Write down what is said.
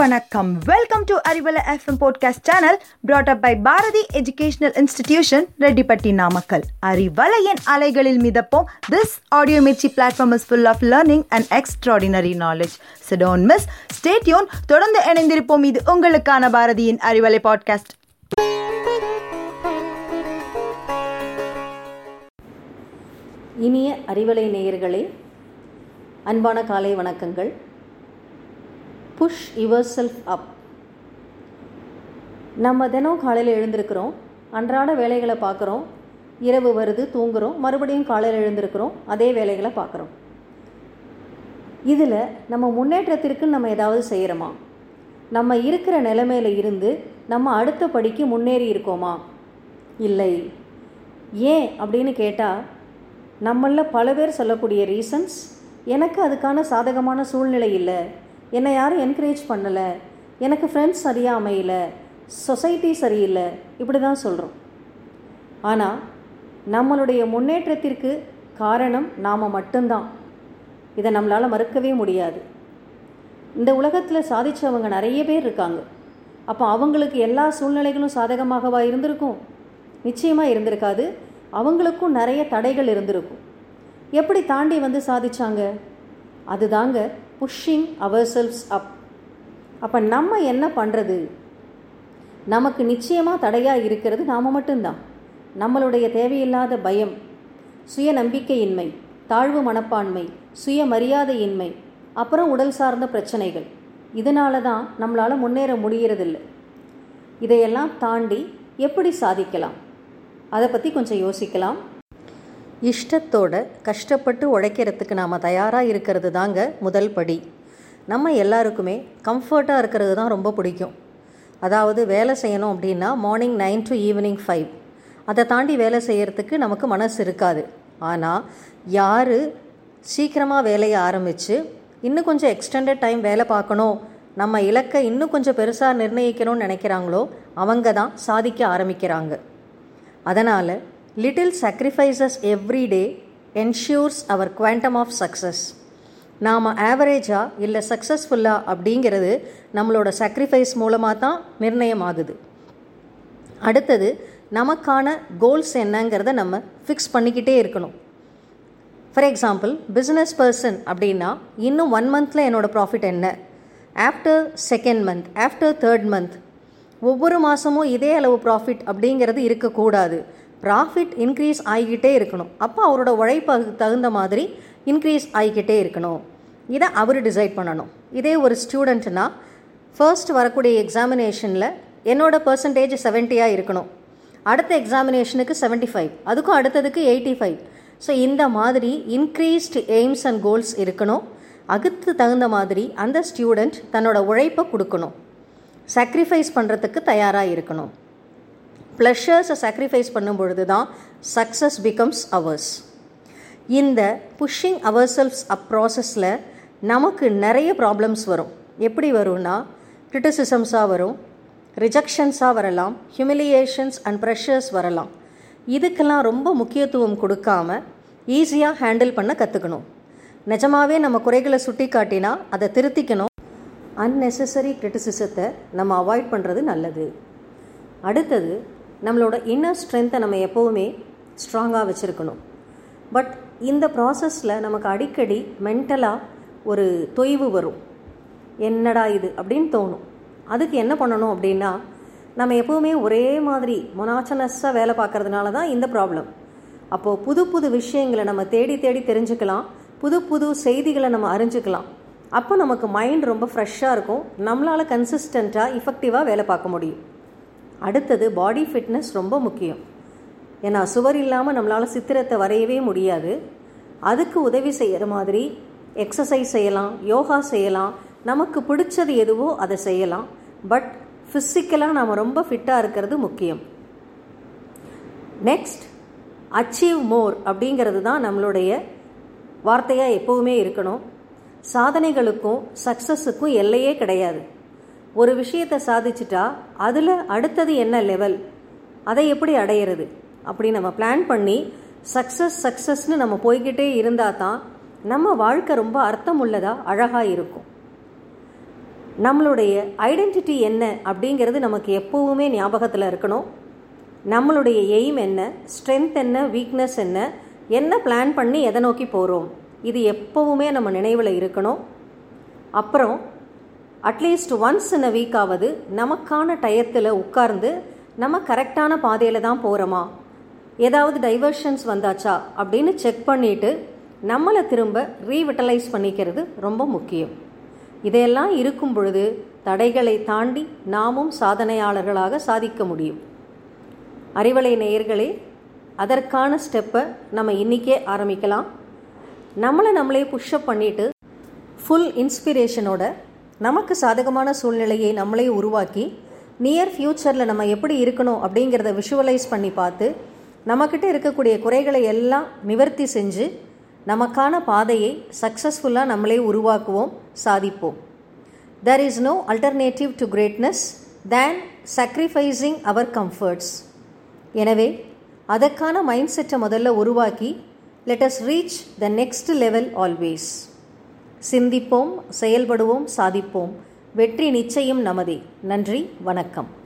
வணக்கம். Welcome to Arivalai FM podcast channel brought up by Bharathi educational institution Rettipatti Namakkal அறிவலையின் அலைகளில் மிதப்போம். This audio Mirchi platform is full of learning and extraordinary knowledge சிடோன் miss stay tuned தொடர்ந்து இணைந்திருப்போம். இது உங்களுக்கான பாரதியின் Arivalai podcast இனிய அறிவலை நேயர்களே அன்பான காலை வணக்கங்கள். புஷ் யுவர் செல்ஃப் அப் நம்ம தினம் காலையில் எழுந்திருக்கிறோம். அன்றாட வேலைகளை பார்க்குறோம். இரவு வருது தூங்குகிறோம் மறுபடியும் காலையில் எழுந்திருக்கிறோம். அதே வேலைகளை பார்க்குறோம். இதில் நம்ம முன்னேற்றத்திற்கு நம்ம ஏதாவது செய்கிறோமா நம்ம இருக்கிற நிலைமையில் இருந்து நம்ம அடுத்த படிக்கு முன்னேறி இருக்கோமா? இல்லை. ஏன் அப்படின்னு கேட்டால் நம்மளில் பல பேர் சொல்லக்கூடிய ரீசன்ஸ் எனக்கு அதுக்கான சாதகமான சூழ்நிலை இல்லை. என்னை யாரும் என்கரேஜ் பண்ணலை. எனக்கு ஃப்ரெண்ட்ஸ் சரியாக அமையலை. சொசைட்டி சரியில்லை. இப்படி தான் சொல்கிறோம் ஆனால் நம்மளுடைய முன்னேற்றத்திற்கு காரணம் நாம் மட்டும்தான். இதை நம்மளால் மறுக்கவே முடியாது. இந்த உலகத்தில் சாதிச்சவங்க நிறைய பேர் இருக்காங்க. அப்போ அவங்களுக்கு எல்லா சூழ்நிலைகளும் சாதகமாகவா இருந்திருக்கும்? நிச்சயமாக இருந்திருக்காது. அவங்களுக்கும் நிறைய தடைகள் இருந்திருக்கும். எப்படி தாண்டி வந்து சாதிச்சாங்க? அதுதாங்க புஷ்ஷிங் அவர் செல்ஸ் அப் அப்போ நம்ம என்ன பண்ணுறது நமக்கு நிச்சயமாக தடையாக இருக்கிறது நாம் மட்டும்தான். நம்மளுடைய தேவையில்லாத பயம் சுய நம்பிக்கையின்மை தாழ்வு மனப்பான்மை சுய மரியாதையின்மை அப்புறம் உடல் சார்ந்த பிரச்சனைகள். இதனால தான் நம்மளால் முன்னேற முடியறதில்லை. இதையெல்லாம் தாண்டி எப்படி சாதிக்கலாம்? அதை பற்றி கொஞ்சம் யோசிக்கலாம். இஷ்டத்தோட கஷ்டப்பட்டு உழைக்கிறதுக்கு நாம் தயாராக இருக்கிறது தாங்க முதல் படி. நம்ம எல்லாருக்குமே கம்ஃபர்ட்டாக இருக்கிறது தான் ரொம்ப பிடிக்கும். அதாவது வேலை செய்யணும் அப்படின்னா morning nine to evening five அதை தாண்டி வேலை செய்கிறதுக்கு நமக்கு மனசு இருக்காது. ஆனால் யார் சீக்கிரமாக வேலையை ஆரம்பித்து இன்னும் கொஞ்சம் எக்ஸ்டெண்டட் டைம் வேலை பார்க்கணும் நம்ம இலக்கை இன்னும் கொஞ்சம் பெருசாக நிர்ணயிக்கணும்னு நினைக்கிறாங்களோ அவங்க தான் சாதிக்க ஆரம்பிக்கிறாங்க. அதனால் little sacrifices every day ensures our quantum of success நாம் ஆவரேஜாக இல்லை சக்ஸஸ்ஃபுல்லாக அப்படிங்கிறது நம்மளோட சக்ரிஃபைஸ் மூலமாக தான் நிர்ணயம் ஆகுது அடுத்தது நமக்கான கோல்ஸ் என்னங்கிறத நம்ம ஃபிக்ஸ் பண்ணிக்கிட்டே இருக்கணும். ஃபார் எக்ஸாம்பிள் பிஸ்னஸ் பர்சன் அப்படின்னா இன்னும் ஒன் மந்தில் என்னோடய ப்ராஃபிட் என்ன? After second month after third month ஒவ்வொரு மாதமும் இதே அளவு ப்ராஃபிட் அப்படிங்கிறது இருக்கக்கூடாது. ப்ராஃபிட் இன்க்ரீஸ் ஆகிக்கிட்டே இருக்கணும். அப்போ அவரோட உழைப்புக்கு தகுந்த மாதிரி இன்க்ரீஸ் ஆகிக்கிட்டே இருக்கணும். இதை அவர் டிசைட் பண்ணணும். இதே ஒரு ஸ்டூடெண்ட்னா ஃபர்ஸ்ட் வரக்கூடிய எக்ஸாமினேஷனில் என்னோட பர்சன்டேஜ் செவன்ட்டியாக இருக்கணும். அடுத்த எக்ஸாமினேஷனுக்கு செவன்ட்டி ஃபைவ் அதுக்கும் அடுத்ததுக்கு எயிட்டி ஃபைவ் ஸோ இந்த மாதிரி இன்க்ரீஸ்டு எய்ம்ஸ் அண்ட் கோல்ஸ் இருக்கணும். அதுக்கு தகுந்த மாதிரி அந்த ஸ்டூடெண்ட் தன்னோட உழைப்பை கொடுக்கணும். சாக்ரிஃபைஸ் பண்ணுறதுக்கு தயாராக இருக்கணும். ப்ளஷர்ஸை சாக்ரிஃபைஸ் பண்ணும் பொழுது தான் சக்ஸஸ் பிகம்ஸ் அவர்ஸ் இந்த புஷ்ஷிங் அவர் செல்ஃப்ஸ் அப் ப்ராசஸில் நமக்கு நிறைய ப்ராப்ளம்ஸ் வரும். எப்படி வரும்னா கிரிட்டிசிசம்ஸாக வரும் ரிஜெக்ஷன்ஸாக வரலாம் ஹியூமிலியேஷன்ஸ் அண்ட் ப்ரெஷர்ஸ் வரலாம். இதுக்கெல்லாம் ரொம்ப முக்கியத்துவம் கொடுக்காம ஈஸியாக ஹேண்டில் பண்ண கற்றுக்கணும் நிஜமாகவே நம்ம குறைகளை சுட்டி காட்டினா அதை திருத்திக்கணும். அன்னெசசரி கிரிட்டிசிசத்தை நம்ம அவாய்ட் பண்ணுறது நல்லது. அடுத்தது நம்மளோட இன்னர் ஸ்ட்ரென்த்தை நம்ம எப்போவுமே ஸ்ட்ராங்காக வச்சுருக்கணும். பட் இந்த ப்ராசஸில் நமக்கு அடிக்கடி மென்டலாக ஒரு தொய்வு வரும். என்னடா இது அப்படின்னு தோணும். அதுக்கு என்ன பண்ணணும் அப்படின்னா நம்ம எப்போவுமே ஒரே மாதிரி மொனாச்சனஸாக வேலை பார்க்கறதுனால தான் இந்த ப்ராப்ளம் அப்போது புது புது விஷயங்களை நம்ம தேடி தேடி தெரிஞ்சுக்கலாம். புது புது செய்திகளை நம்ம அறிஞ்சுக்கலாம். அப்போ நமக்கு மைண்ட் ரொம்ப ஃப்ரெஷ்ஷாக இருக்கும். நம்மளால் கன்சிஸ்டண்ட்டாக இஃபெக்டிவாக வேலை பார்க்க முடியும். அடுத்தது பாடி ஃபிட்னஸ் ரொம்ப முக்கியம். ஏன்னா சுவர் இல்லாமல் நம்மளால் சித்திரத்தை வரையவே முடியாது. அதுக்கு உதவி செய்கிற மாதிரி எக்ஸசைஸ் செய்யலாம் யோகா செய்யலாம். நமக்கு பிடிச்சது எதுவோ அதை செய்யலாம். பட் ஃபிசிக்கலாக நாம் ரொம்ப ஃபிட்டாக இருக்கிறது முக்கியம். நெக்ஸ்ட் அச்சீவ் மோர் அப்படிங்கிறது தான் நம்மளுடைய வார்த்தையாக எப்போவுமே இருக்கணும். சாதனைகளுக்கும் சக்ஸஸுக்கும் எல்லையே கிடையாது. ஒரு விஷயத்தை சாதிச்சிட்டா அதில் அடுத்தது என்ன லெவல் அதை எப்படி அடையிறது? அப்படி நம்ம பிளான் பண்ணி சக்ஸஸ் சக்ஸஸ்னு நம்ம போய்கிட்டே இருந்தால் தான் நம்ம வாழ்க்கை ரொம்ப அர்த்தமுள்ளதாக அழகாக இருக்கும். நம்மளுடைய ஐடென்டிட்டி என்ன அப்படிங்கிறது நமக்கு எப்போவுமே ஞாபகத்தில் இருக்கணும். நம்மளுடைய எய்ம் என்ன ஸ்ட்ரென்த் என்ன வீக்னஸ் என்ன என்ன பிளான் பண்ணி எதை நோக்கி போகிறோம் இது எப்போவுமே நம்ம நினைவில் இருக்கணும். அப்புறம் அட்லீஸ்ட் ஒன்ஸ் இன் அ வீக்காவது நமக்கான டயத்தில் உட்கார்ந்து நம்ம கரெக்டான பாதையில் தான் போகிறோமா ஏதாவது டைவர்ஷன்ஸ் வந்தாச்சா? அப்படின்னு செக் பண்ணிவிட்டு நம்மளை திரும்ப ரீவிட்டலைஸ் பண்ணிக்கிறது ரொம்ப முக்கியம். இதையெல்லாம் இருக்கும் பொழுது தடைகளை தாண்டி நாமும் சாதனையாளர்களாக சாதிக்க முடியும். அறிவலை நேயர்களே அதற்கான ஸ்டெப்பை நம்ம இன்றைக்கே ஆரம்பிக்கலாம். நம்மளை நம்மளே புஷ்அப் பண்ணிவிட்டு ஃபுல் இன்ஸ்பிரேஷனோட நமக்கு சாதகமான சூழ்நிலையை நம்மளே உருவாக்கி நியர் ஃப்யூச்சரில் நம்ம எப்படி இருக்கணும் அப்படிங்கிறத விஷுவலைஸ் பண்ணி பார்த்து நம்மக்கிட்ட இருக்கக்கூடிய குறைகளை எல்லாம் நிவர்த்தி செஞ்சு நமக்கான பாதையை சக்ஸஸ்ஃபுல்லாக நம்மளே உருவாக்குவோம் சாதிப்போம். There is no alternative to greatness than sacrificing our comforts எனவே அதற்கான மைண்ட் செட்டை முதல்ல உருவாக்கி let us reach the next level always சிந்திப்போம் செயல்படுவோம் சாதிப்போம். வெற்றி நிச்சயம் நமதே. நன்றி வணக்கம்.